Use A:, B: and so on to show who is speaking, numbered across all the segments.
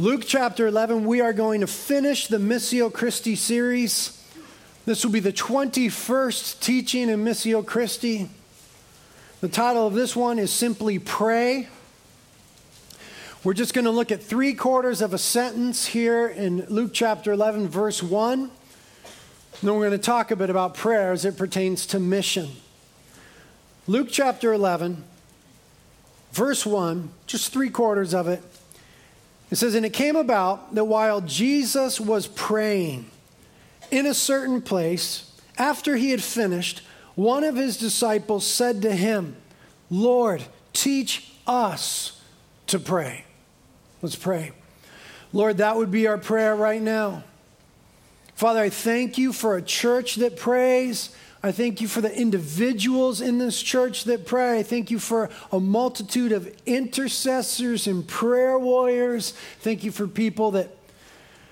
A: Luke chapter 11, we are going to finish the Missio Christi series. This will be the 21st teaching in Missio Christi. The title of this one is simply Pray. We're just going to look at three quarters of a sentence here in Luke chapter 11, verse 1. And then we're going to talk a bit about prayer as it pertains to mission. Luke chapter 11, verse 1, just three quarters of it. It says, And it came about that while Jesus was praying in a certain place, after he had finished, one of his disciples said to him, Lord, teach us to pray. Let's pray. Lord, that would be our prayer right now. Father, I thank you for a church that prays. I thank you for the individuals in this church that pray. I thank you for a multitude of intercessors and prayer warriors. Thank you for people that,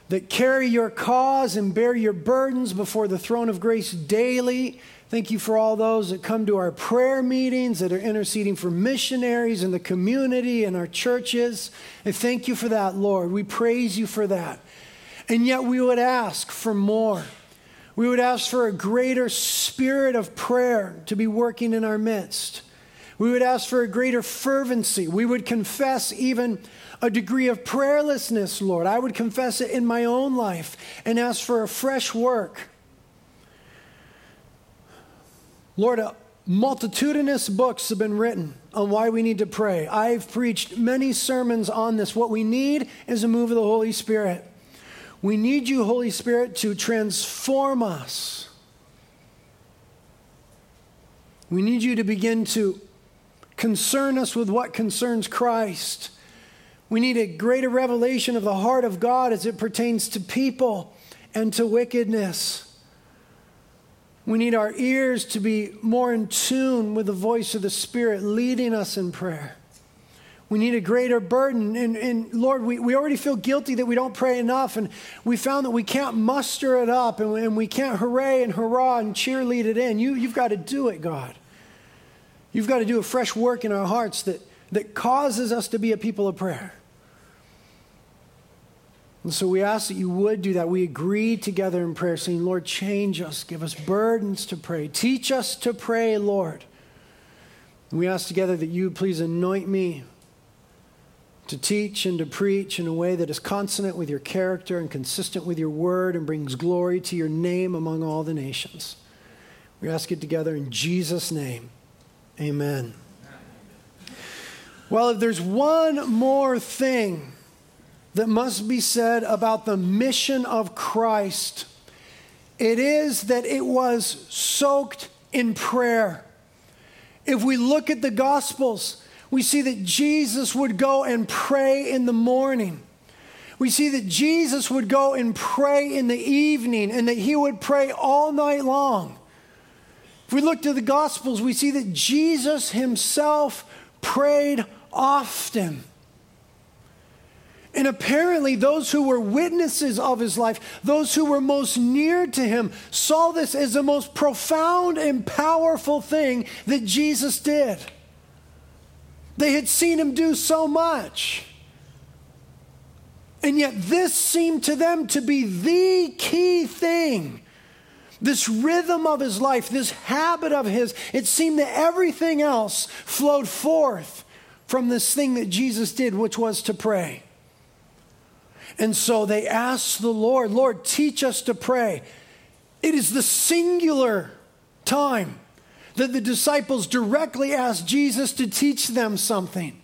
A: that carry your cause and bear your burdens before the throne of grace daily. Thank you for all those that come to our prayer meetings, that are interceding for missionaries in the community and our churches. And thank you for that, Lord. We praise you for that. And yet we would ask for more. We would ask for a greater spirit of prayer to be working in our midst. We would ask for a greater fervency. We would confess even a degree of prayerlessness, Lord. I would confess it in my own life and ask for a fresh work. Lord, multitudinous books have been written on why we need to pray. I've preached many sermons on this. What we need is a move of the Holy Spirit. We need you, Holy Spirit, to transform us. We need you to begin to concern us with what concerns Christ. We need a greater revelation of the heart of God as it pertains to people and to wickedness. We need our ears to be more in tune with the voice of the Spirit leading us in prayer. We need a greater burden. And, and, Lord, we, we already feel guilty that we don't pray enough. And we found that we can't muster it up and, and we can't hooray and hurrah and cheerlead it in. You, you've got to do it, God. You've got to do a fresh work in our hearts that, that causes us to be a people of prayer. And so we ask that you would do that. We agree together in prayer, saying, Lord, change us, give us burdens to pray, teach us to pray, Lord. And we ask together that you please anoint me to teach and to preach in a way that is consonant with your character and consistent with your word and brings glory to your name among all the nations. We ask it together in Jesus' name. Amen. Well, if there's one more thing that must be said about the mission of Christ, it is that it was soaked in prayer. If we look at the Gospels, we see that Jesus would go and pray in the morning. We see that Jesus would go and pray in the evening and that he would pray all night long. If we look to the Gospels, we see that Jesus himself prayed often. And apparently, those who were witnesses of his life, those who were most near to him, saw this as the most profound and powerful thing that Jesus did. They had seen him do so much. And yet, this seemed to them to be the key thing. This rhythm of his life, this habit of his, it seemed that everything else flowed forth from this thing that Jesus did, which was to pray. And so they asked the Lord, Lord, teach us to pray. It is the singular time that the disciples directly asked Jesus to teach them something.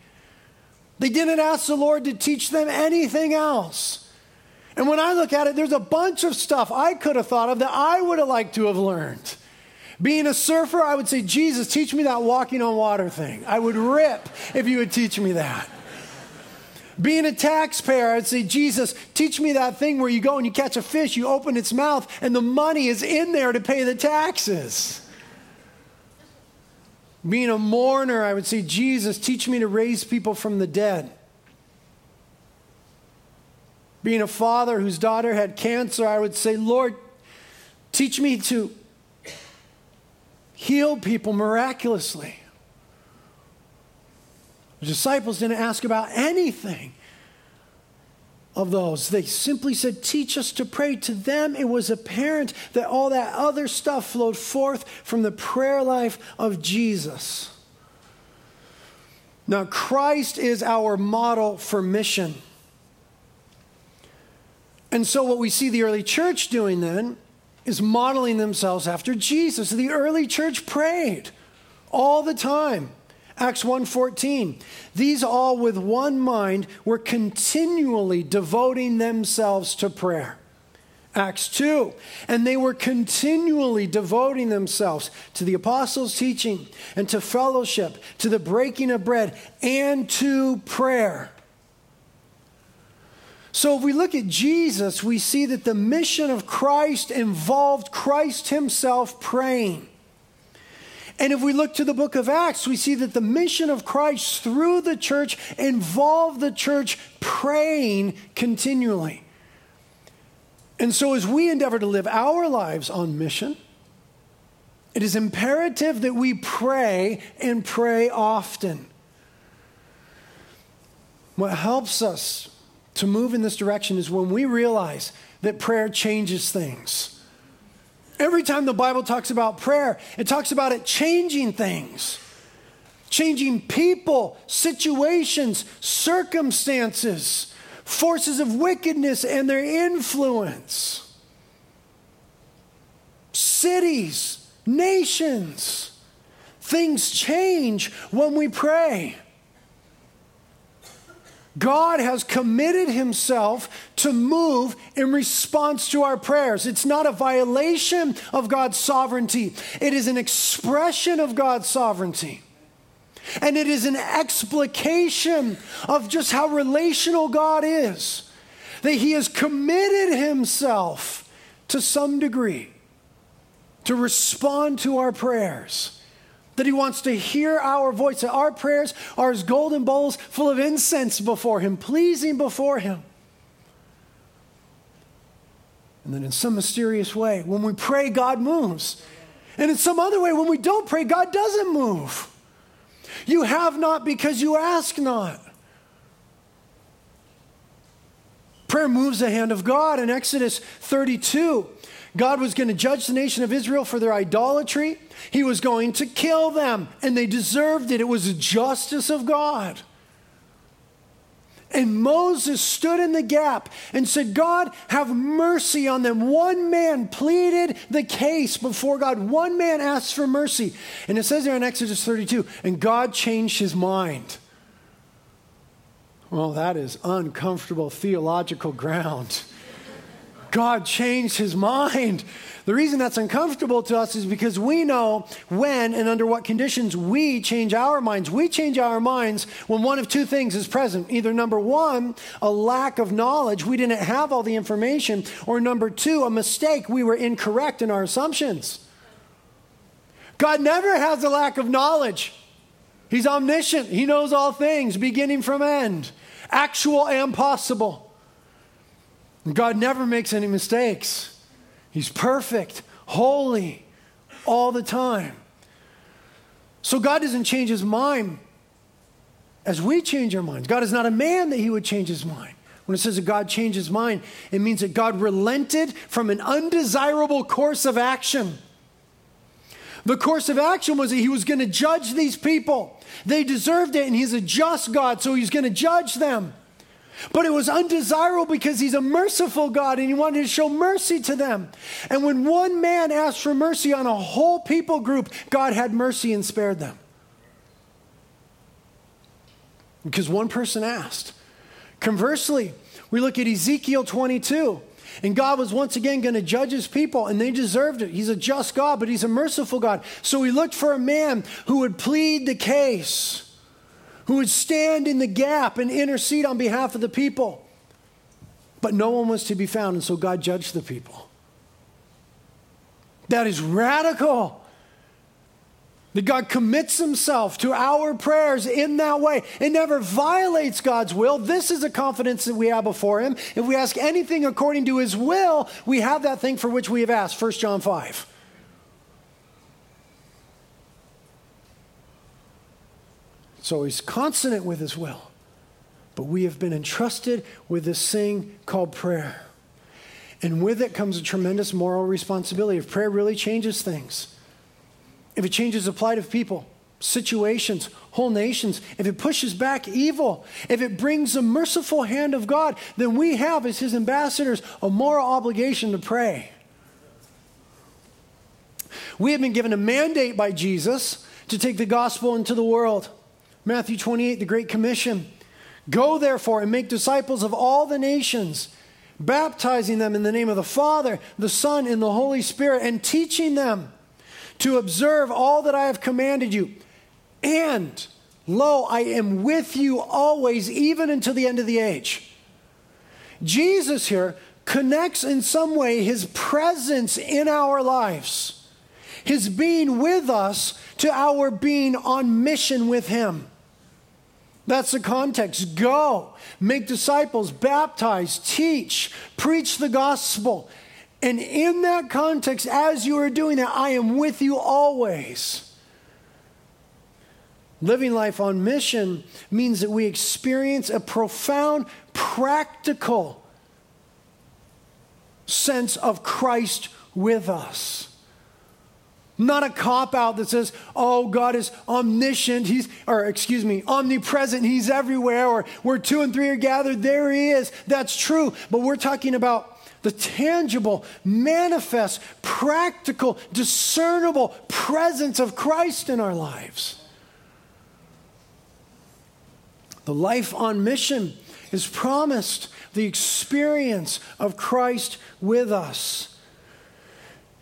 A: They didn't ask the Lord to teach them anything else. And when I look at it, there's a bunch of stuff I could have thought of that I would have liked to have learned. Being a surfer, I would say, Jesus, teach me that walking on water thing. I would rip if you would teach me that. Being a taxpayer, I'd say, Jesus, teach me that thing where you go and you catch a fish, you open its mouth, and the money is in there to pay the taxes. Being a mourner, I would say, Jesus, teach me to raise people from the dead. Being a father whose daughter had cancer, I would say, Lord, teach me to heal people miraculously. The disciples didn't ask about anything. Of those. They simply said, Teach us to pray. To them, it was apparent that all that other stuff flowed forth from the prayer life of Jesus. Now, Christ is our model for mission. And so, what we see the early church doing then is modeling themselves after Jesus. The early church prayed all the time. Acts 1:14 These all with one mind were continually devoting themselves to prayer. Acts 2 and they were continually devoting themselves to the apostles' teaching and to fellowship, to the breaking of bread and to prayer. So, if we look at Jesus, we see that the mission of Christ involved Christ Himself praying. And if we look to the book of Acts, we see that the mission of Christ through the church involved the church praying continually. And so, as we endeavor to live our lives on mission, it is imperative that we pray and pray often. What helps us to move in this direction is when we realize that prayer changes things. Every time the Bible talks about prayer, it talks about it changing things, changing people, situations, circumstances, forces of wickedness and their influence, cities, nations. Things change when we pray. God has committed himself to move in response to our prayers. It's not a violation of God's sovereignty, it is an expression of God's sovereignty. And it is an explication of just how relational God is. That He has committed Himself to some degree to respond to our prayers that He wants to hear our voice, that our prayers are as golden bowls full of incense before Him, pleasing before Him. And then, in some mysterious way, when we pray, God moves. And in some other way, when we don't pray, God doesn't move. You have not because you ask not. Prayer moves the hand of God. In Exodus 32, God was going to judge the nation of Israel for their idolatry. He was going to kill them, and they deserved it. It was the justice of God. And Moses stood in the gap and said, God, have mercy on them. One man pleaded the case before God. One man asked for mercy. And it says there in Exodus 32, and God changed his mind. Well, that is uncomfortable theological ground. God changed his mind. The reason that's uncomfortable to us is because we know when and under what conditions we change our minds. We change our minds when one of two things is present. Either number one, a lack of knowledge, we didn't have all the information, or number two, a mistake, we were incorrect in our assumptions. God never has a lack of knowledge. He's omniscient. He knows all things, beginning from end, actual and possible. God never makes any mistakes. He's perfect, holy, all the time. So God doesn't change his mind as we change our minds. God is not a man that he would change his mind. When it says that God changed his mind, it means that God relented from an undesirable course of action. The course of action was that he was going to judge these people. They deserved it, and he's a just God, so he's going to judge them. But it was undesirable because he's a merciful God and he wanted to show mercy to them. And when one man asked for mercy on a whole people group, God had mercy and spared them. Because one person asked. Conversely, we look at Ezekiel 22. And God was once again going to judge his people, and they deserved it. He's a just God, but he's a merciful God. So he looked for a man who would plead the case who would stand in the gap and intercede on behalf of the people. But no one was to be found, and so God judged the people. That is radical. That God commits himself to our prayers in that way. It never violates God's will. This is a confidence that we have before him. If we ask anything according to his will, we have that thing for which we have asked. 1 John 5. He's consonant with his will. But we have been entrusted with this thing called prayer. And with it comes a tremendous moral responsibility. If prayer really changes things, if it changes the plight of people, situations, whole nations, if it pushes back evil, if it brings the merciful hand of God, then we have, as His ambassadors, a moral obligation to pray. We have been given a mandate by Jesus to take the gospel into the world. Matthew 28, the Great Commission. Go therefore and make disciples of all the nations, baptizing them in the name of the Father, the Son, and the Holy Spirit, and teaching them to observe all that I have commanded you. And lo, I am with you always, even until the end of the age. Jesus here connects in some way his presence in our lives, his being with us, to our being on mission with him. That's the context. Go, make disciples, baptize, teach, preach the gospel. And in that context, as you are doing that, I am with you always. Living life on mission means that we experience a profound, practical sense of Christ with us. Not a cop out that says, oh, God is omniscient, he's, or excuse me, omnipresent, he's everywhere, or where two and three are gathered, there he is. That's true. But we're talking about the tangible, manifest, practical, discernible presence of Christ in our lives. The life on mission is promised the experience of Christ with us.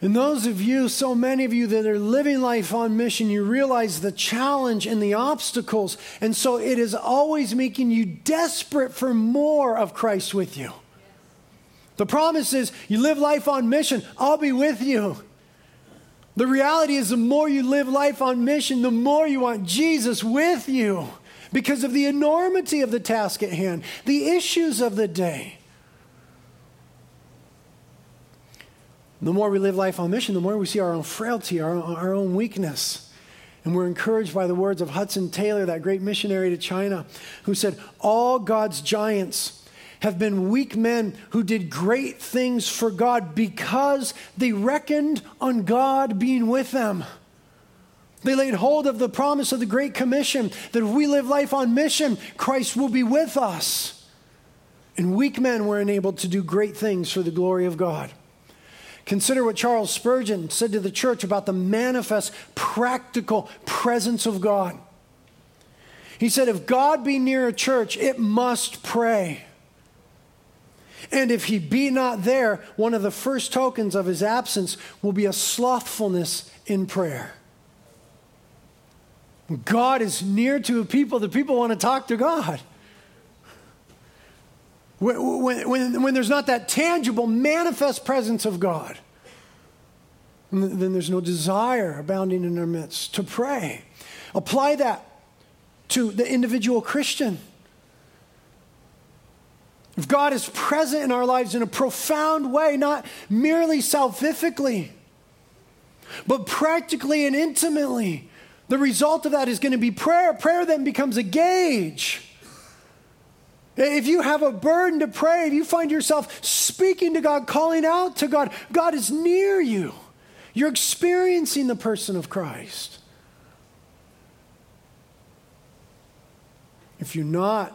A: And those of you, so many of you that are living life on mission, you realize the challenge and the obstacles. And so it is always making you desperate for more of Christ with you. The promise is you live life on mission, I'll be with you. The reality is, the more you live life on mission, the more you want Jesus with you because of the enormity of the task at hand, the issues of the day. The more we live life on mission, the more we see our own frailty, our, our own weakness. And we're encouraged by the words of Hudson Taylor, that great missionary to China, who said, All God's giants have been weak men who did great things for God because they reckoned on God being with them. They laid hold of the promise of the Great Commission that if we live life on mission, Christ will be with us. And weak men were enabled to do great things for the glory of God. Consider what Charles Spurgeon said to the church about the manifest, practical presence of God. He said, If God be near a church, it must pray. And if he be not there, one of the first tokens of his absence will be a slothfulness in prayer. God is near to a people, the people want to talk to God. When, when, when, there's not that tangible, manifest presence of God, then there's no desire abounding in our midst to pray. Apply that to the individual Christian. If God is present in our lives in a profound way, not merely salvifically, but practically and intimately, the result of that is going to be prayer. Prayer then becomes a gauge. If you have a burden to pray, if you find yourself speaking to God, calling out to God, God is near you. You're experiencing the person of Christ. If you're not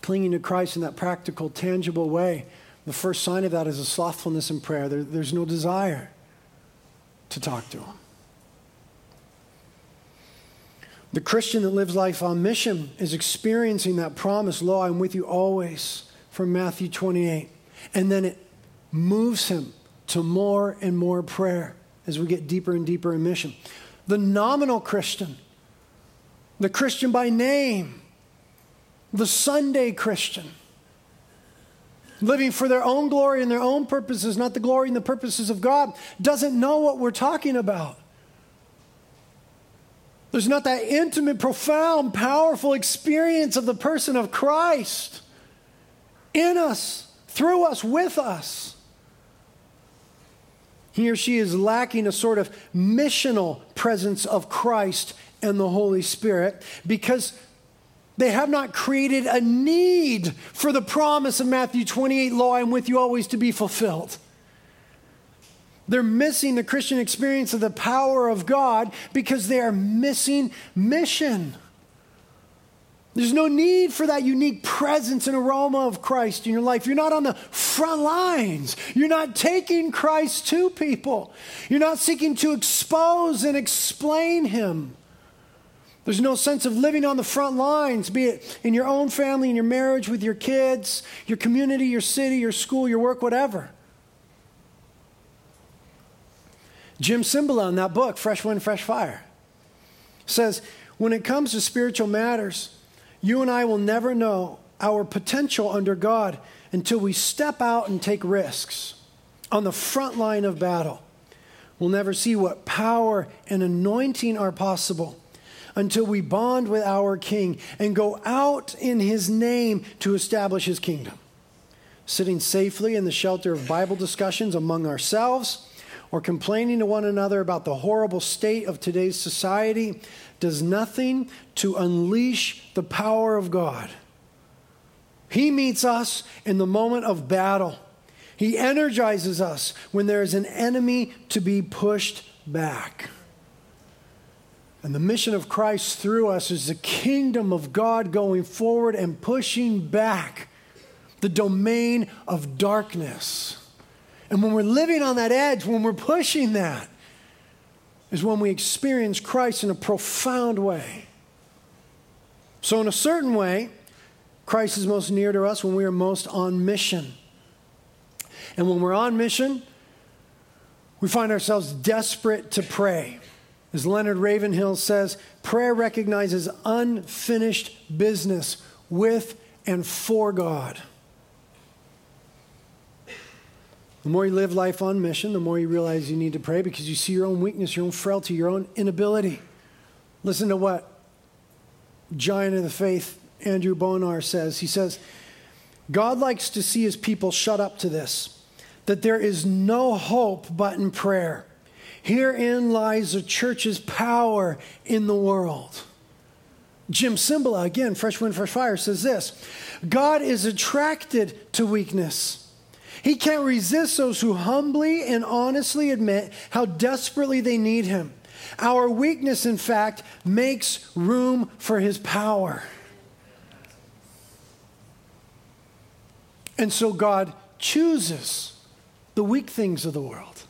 A: clinging to Christ in that practical, tangible way, the first sign of that is a slothfulness in prayer. There, there's no desire to talk to Him. The Christian that lives life on mission is experiencing that promise, Lo, I'm with you always, from Matthew 28. And then it moves him to more and more prayer as we get deeper and deeper in mission. The nominal Christian, the Christian by name, the Sunday Christian, living for their own glory and their own purposes, not the glory and the purposes of God, doesn't know what we're talking about. There's not that intimate, profound, powerful experience of the person of Christ in us, through us, with us. He or she is lacking a sort of missional presence of Christ and the Holy Spirit because They have not created a need for the promise of Matthew 28 Lo, I am with you always to be fulfilled. They're missing the Christian experience of the power of God because they are missing mission. There's no need for that unique presence and aroma of Christ in your life. You're not on the front lines. You're not taking Christ to people. You're not seeking to expose and explain Him. There's no sense of living on the front lines, be it in your own family, in your marriage, with your kids, your community, your city, your school, your work, whatever. Jim Cymbala in that book, Fresh Wind, Fresh Fire, says when it comes to spiritual matters, you and I will never know our potential under God until we step out and take risks on the front line of battle. We'll never see what power and anointing are possible until we bond with our King and go out in his name to establish his kingdom. Sitting safely in the shelter of Bible discussions among ourselves or complaining to one another about the horrible state of today's society does nothing to unleash the power of God. He meets us in the moment of battle. He energizes us when there is an enemy to be pushed back. And the mission of Christ through us is the kingdom of God going forward and pushing back the domain of darkness. And when we're living on that edge, when we're pushing that, is when we experience Christ in a profound way. So, in a certain way, Christ is most near to us when we are most on mission. And when we're on mission, we find ourselves desperate to pray. As Leonard Ravenhill says, prayer recognizes unfinished business with and for God. The more you live life on mission, the more you realize you need to pray because you see your own weakness, your own frailty, your own inability. Listen to what giant of the faith Andrew Bonar says. He says, God likes to see his people shut up to this, that there is no hope but in prayer. Herein lies the church's power in the world. Jim Cymbala, again, Fresh Wind, Fresh Fire, says this God is attracted to weakness. He can't resist those who humbly and honestly admit how desperately they need Him. Our weakness, in fact, makes room for His power. And so God chooses the weak things of the world.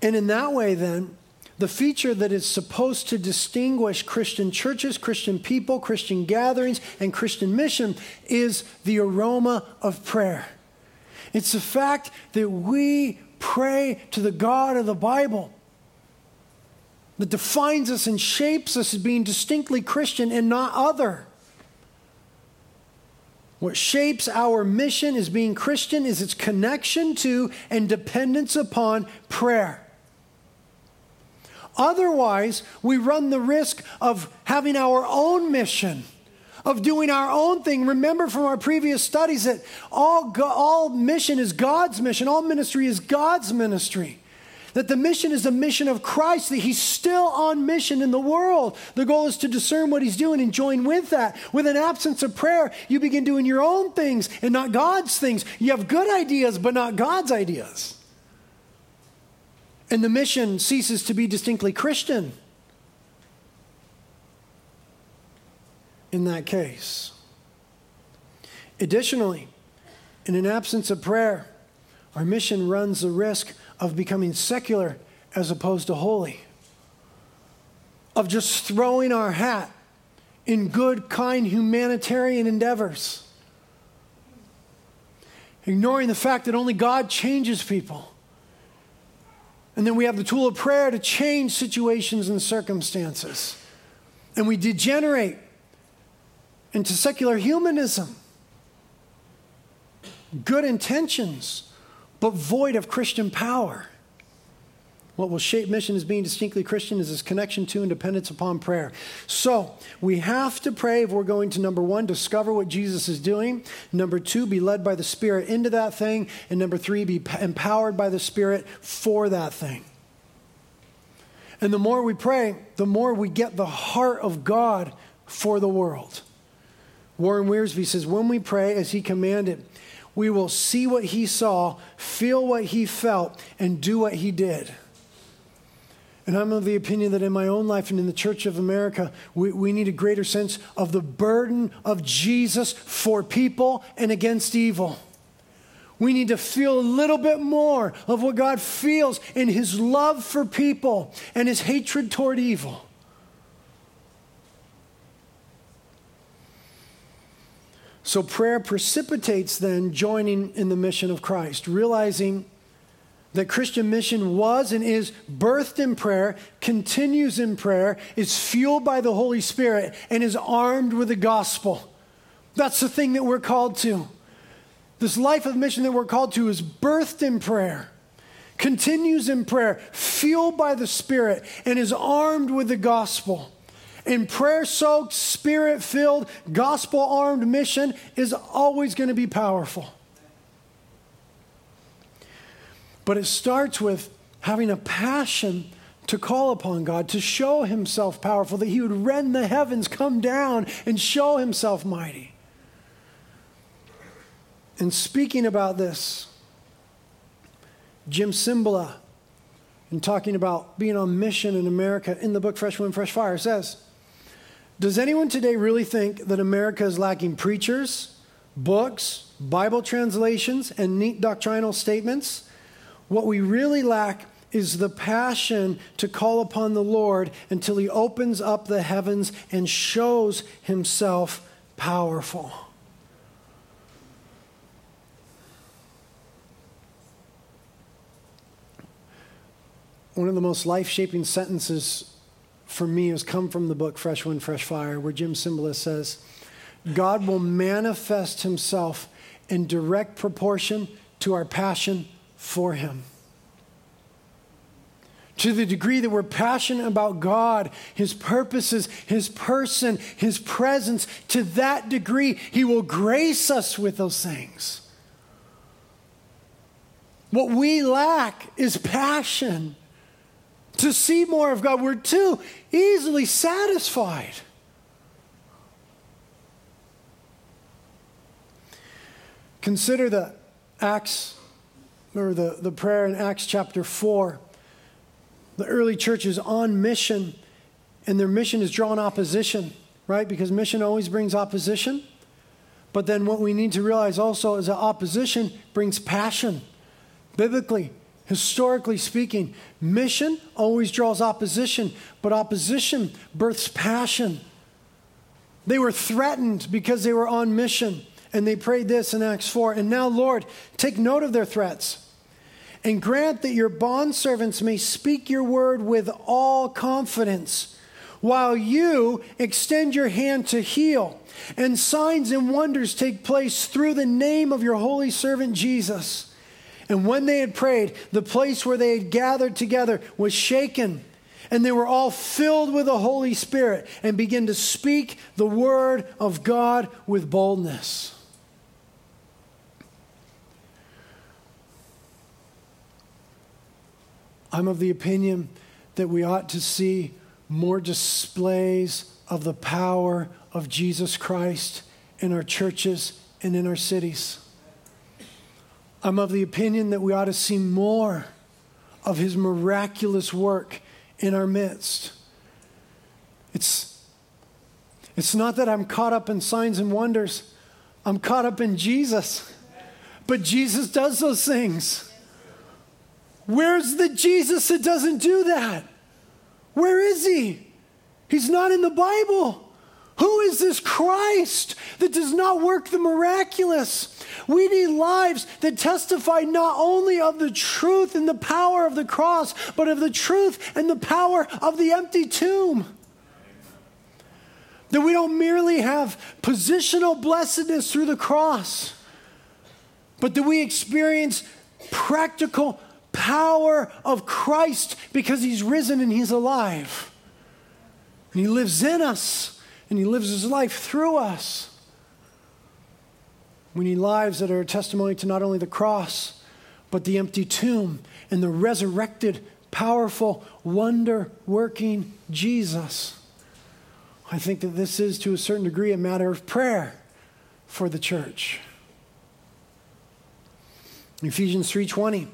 A: And in that way, then, the feature that is supposed to distinguish Christian churches, Christian people, Christian gatherings, and Christian mission is the aroma of prayer. It's the fact that we pray to the God of the Bible that defines us and shapes us as being distinctly Christian and not other. What shapes our mission as being Christian is its connection to and dependence upon prayer. Otherwise, we run the risk of having our own mission, of doing our own thing. Remember from our previous studies that all, all mission is God's mission, all ministry is God's ministry. That the mission is the mission of Christ, that He's still on mission in the world. The goal is to discern what He's doing and join with that. With an absence of prayer, you begin doing your own things and not God's things. You have good ideas, but not God's ideas and the mission ceases to be distinctly Christian. In that case. Additionally, in an absence of prayer, our mission runs the risk of becoming secular as opposed to holy, of just throwing our hat in good, kind, humanitarian endeavors, ignoring the fact that only God changes people and then we have the tool of prayer to change situations and circumstances. And we degenerate into secular humanism. Good intentions, but void of Christian power. What will shape mission as being distinctly Christian is its connection to and dependence upon prayer. So, we have to pray if we're going to, number one, discover what Jesus is doing. Number two, be led by the Spirit into that thing. And number three, be empowered by the Spirit for that thing. And the more we pray, the more we get the heart of God for the world. Warren Wiersbe says, When we pray as he commanded, we will see what he saw, feel what he felt, and do what he did. And I'm of the opinion that in my own life and in the Church of America, we, we need a greater sense of the burden of Jesus for people and against evil. We need to feel a little bit more of what God feels in his love for people and his hatred toward evil. So prayer precipitates then joining in the mission of Christ, realizing that Christian mission was and is birthed in prayer, continues in prayer, is fueled by the Holy Spirit, and is armed with the gospel. That's the thing that we're called to. This life of mission that we're called to is birthed in prayer, continues in prayer, fueled by the Spirit, and is armed with the gospel. And prayer soaked, spirit filled, gospel armed mission is always going to be powerful. But it starts with having a passion to call upon God, to show himself powerful, that he would rend the heavens, come down, and show himself mighty. And speaking about this, Jim Cymbala, in talking about being on mission in America in the book Fresh Wind, Fresh Fire, says Does anyone today really think that America is lacking preachers, books, Bible translations, and neat doctrinal statements? What we really lack is the passion to call upon the Lord until He opens up the heavens and shows Himself powerful. One of the most life shaping sentences for me has come from the book Fresh Wind, Fresh Fire, where Jim Cymbala says, God will manifest himself in direct proportion to our passion for him. To the degree that we're passionate about God, His purposes, His person, His presence, to that degree, He will grace us with those things. What we lack is passion to see more of God. We're too easily satisfied. Consider the Acts, or the, the prayer in Acts chapter 4. The early church is on mission, and their mission is drawing opposition, right? Because mission always brings opposition. But then what we need to realize also is that opposition brings passion. Biblically, Historically speaking, mission always draws opposition, but opposition births passion. They were threatened because they were on mission, and they prayed this in Acts 4. And now, Lord, take note of their threats and grant that your bondservants may speak your word with all confidence, while you extend your hand to heal, and signs and wonders take place through the name of your holy servant Jesus. And when they had prayed, the place where they had gathered together was shaken, and they were all filled with the Holy Spirit and began to speak the word of God with boldness. I'm of the opinion that we ought to see more displays of the power of Jesus Christ in our churches and in our cities. I'm of the opinion that we ought to see more of his miraculous work in our midst. It's, it's not that I'm caught up in signs and wonders, I'm caught up in Jesus. But Jesus does those things. Where's the Jesus that doesn't do that? Where is he? He's not in the Bible. Who is this Christ that does not work the miraculous? We need lives that testify not only of the truth and the power of the cross, but of the truth and the power of the empty tomb. That we don't merely have positional blessedness through the cross, but that we experience practical power of Christ because he's risen and he's alive. And he lives in us and he lives his life through us. We need lives that are a testimony to not only the cross, but the empty tomb and the resurrected powerful, wonder working Jesus. I think that this is, to a certain degree, a matter of prayer for the church. Ephesians 3:20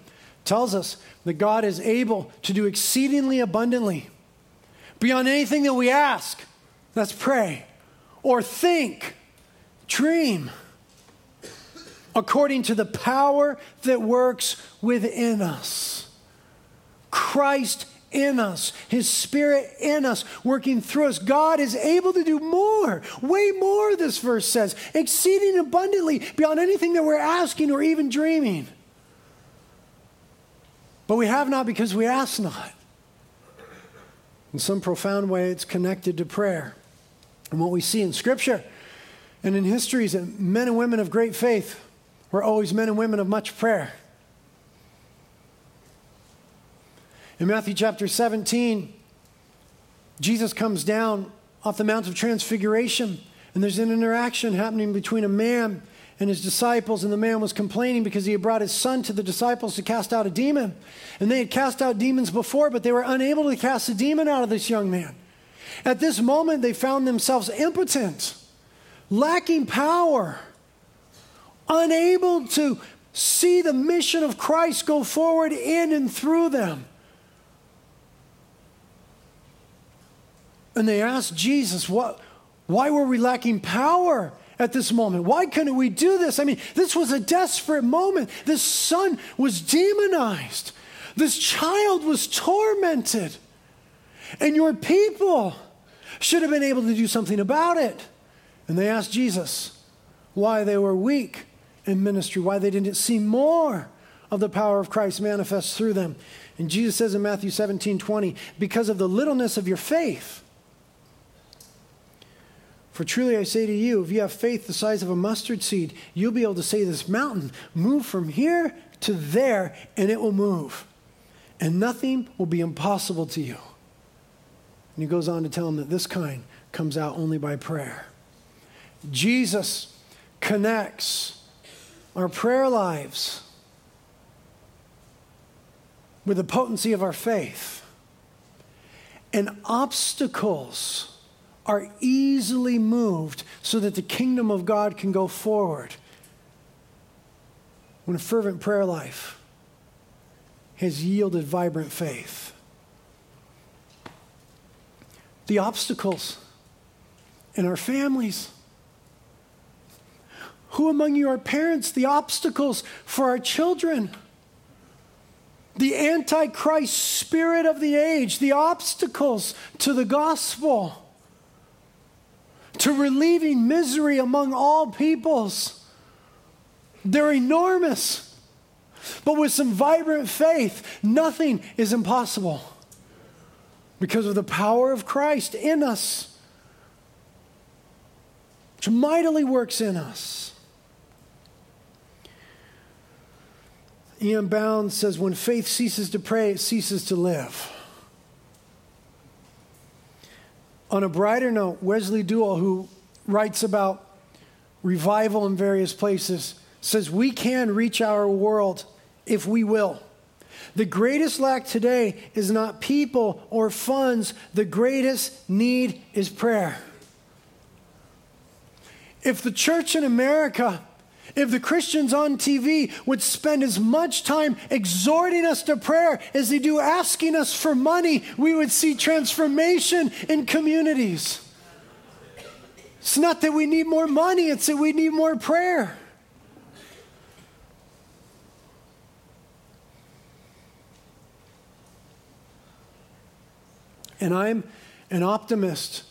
A: tells us that God is able to do exceedingly abundantly beyond anything that we ask. Let's pray or think, dream according to the power that works within us. Christ in us, His Spirit in us, working through us. God is able to do more, way more, this verse says, exceeding abundantly beyond anything that we're asking or even dreaming. But we have not because we ask not. In some profound way, it's connected to prayer. And what we see in Scripture and in history is that men and women of great faith were always men and women of much prayer. In Matthew chapter 17, Jesus comes down off the Mount of Transfiguration, and there's an interaction happening between a man and his disciples, and the man was complaining because he had brought his son to the disciples to cast out a demon. And they had cast out demons before, but they were unable to cast a demon out of this young man. At this moment, they found themselves impotent, lacking power, unable to see the mission of Christ go forward in and through them. And they asked Jesus, what, why were we lacking power? At this moment? Why couldn't we do this? I mean, this was a desperate moment. This son was demonized, this child was tormented. And your people should have been able to do something about it. And they asked Jesus why they were weak in ministry, why they didn't see more of the power of Christ manifest through them. And Jesus says in Matthew 17 20, because of the littleness of your faith, for truly I say to you, if you have faith the size of a mustard seed, you'll be able to say this mountain, move from here to there, and it will move. And nothing will be impossible to you. And he goes on to tell them that this kind comes out only by prayer. Jesus connects our prayer lives with the potency of our faith. And obstacles are easily moved so that the kingdom of God can go forward. When a fervent prayer life has yielded vibrant faith, the obstacles in our families. Who among you are parents? The obstacles for our children. The antichrist spirit of the age, the obstacles to the gospel to relieving misery among all peoples. They're enormous. But with some vibrant faith, nothing is impossible because of the power of Christ in us, which mightily works in us. E.M. Bounds says, when faith ceases to pray, it ceases to live. On a brighter note, Wesley Duewel, who writes about revival in various places, says we can reach our world if we will. The greatest lack today is not people or funds, the greatest need is prayer. If the church in America if the Christians on TV would spend as much time exhorting us to prayer as they do asking us for money, we would see transformation in communities. It's not that we need more money, it's that we need more prayer. And I'm an optimist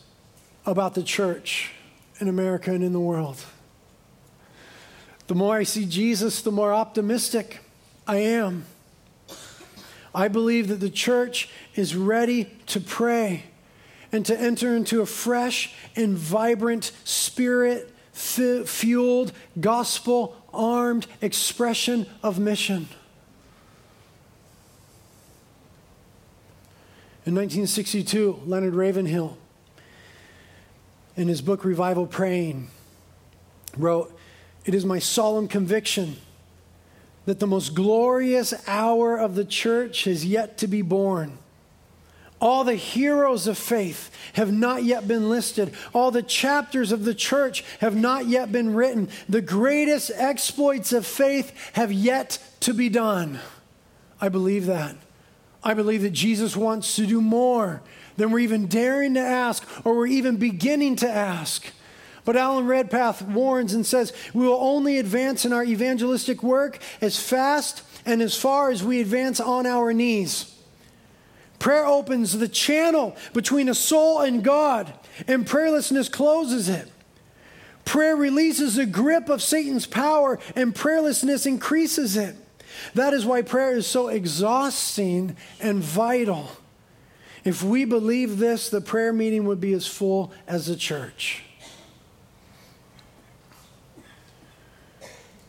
A: about the church in America and in the world. The more I see Jesus, the more optimistic I am. I believe that the church is ready to pray and to enter into a fresh and vibrant, spirit fueled, gospel armed expression of mission. In 1962, Leonard Ravenhill, in his book Revival Praying, wrote, it is my solemn conviction that the most glorious hour of the church has yet to be born. All the heroes of faith have not yet been listed. All the chapters of the church have not yet been written. The greatest exploits of faith have yet to be done. I believe that. I believe that Jesus wants to do more than we're even daring to ask or we're even beginning to ask. But Alan Redpath warns and says we will only advance in our evangelistic work as fast and as far as we advance on our knees. Prayer opens the channel between a soul and God, and prayerlessness closes it. Prayer releases the grip of Satan's power, and prayerlessness increases it. That is why prayer is so exhausting and vital. If we believe this, the prayer meeting would be as full as the church.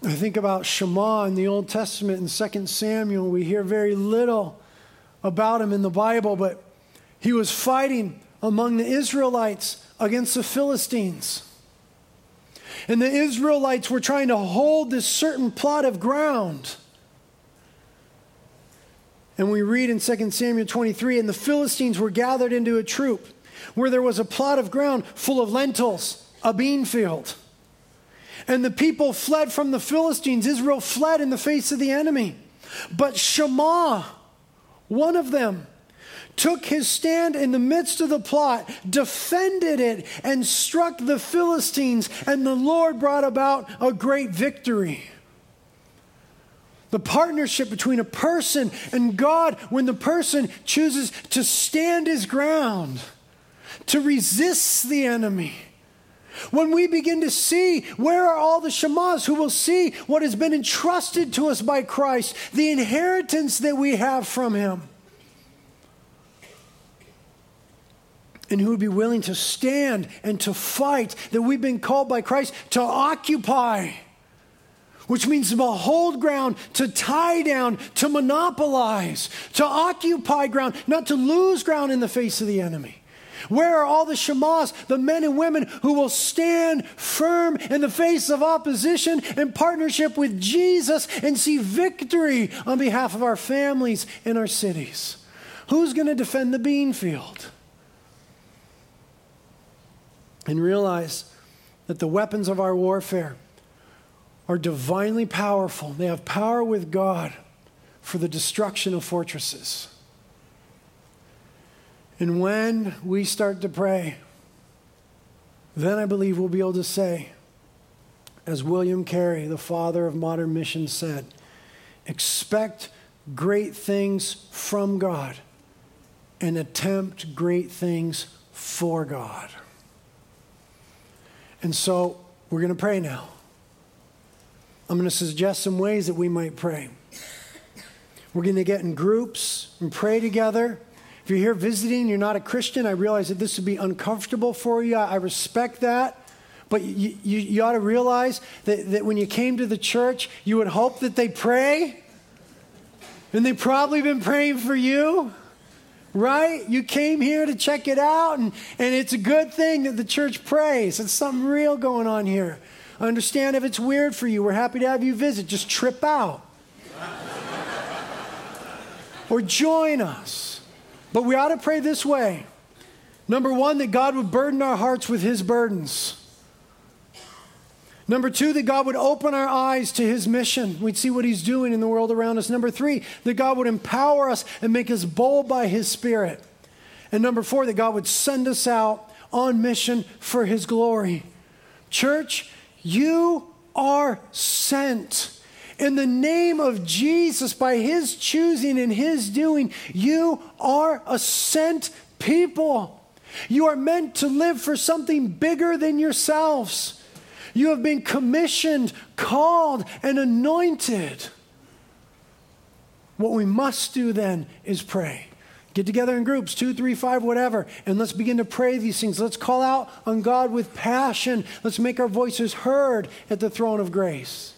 A: I think about Shammah in the Old Testament in 2 Samuel. We hear very little about him in the Bible, but he was fighting among the Israelites against the Philistines. And the Israelites were trying to hold this certain plot of ground. And we read in 2 Samuel 23 and the Philistines were gathered into a troop where there was a plot of ground full of lentils, a bean field. And the people fled from the Philistines. Israel fled in the face of the enemy. But Shammah, one of them, took his stand in the midst of the plot, defended it, and struck the Philistines, and the Lord brought about a great victory. The partnership between a person and God when the person chooses to stand his ground, to resist the enemy. When we begin to see where are all the Shammahs who will see what has been entrusted to us by Christ, the inheritance that we have from him. and who would be willing to stand and to fight, that we've been called by Christ to occupy, which means to hold ground, to tie down, to monopolize, to occupy ground, not to lose ground in the face of the enemy. Where are all the Shammahs, the men and women who will stand firm in the face of opposition in partnership with Jesus and see victory on behalf of our families and our cities? Who's going to defend the bean field? and realize that the weapons of our warfare are divinely powerful. They have power with God for the destruction of fortresses. And when we start to pray, then I believe we'll be able to say, as William Carey, the father of modern mission, said, expect great things from God and attempt great things for God. And so we're going to pray now. I'm going to suggest some ways that we might pray. We're going to get in groups and pray together. If you're here visiting, you're not a Christian, I realize that this would be uncomfortable for you. I respect that. But you, you, you ought to realize that, that when you came to the church, you would hope that they pray. And they've probably been praying for you right? You came here to check it out, and, and it's a good thing that the church prays. It's something real going on here. I understand if it's weird for you. We're happy to have you visit. Just trip out. or join us. But we ought to pray this way. Number one, that God would burden our hearts with his burdens. Number two, that God would open our eyes to his mission. We'd see what he's doing in the world around us. Number three, that God would empower us and make us bold by his spirit. And number four, that God would send us out on mission for his glory. Church, you are sent. In the name of Jesus, by his choosing and his doing, you are a sent people. You are meant to live for something bigger than yourselves. You have been commissioned, called, and anointed. What we must do then is pray. Get together in groups, two, three, five, whatever, and let's begin to pray these things. Let's call out on God with passion. Let's make our voices heard at the throne of grace.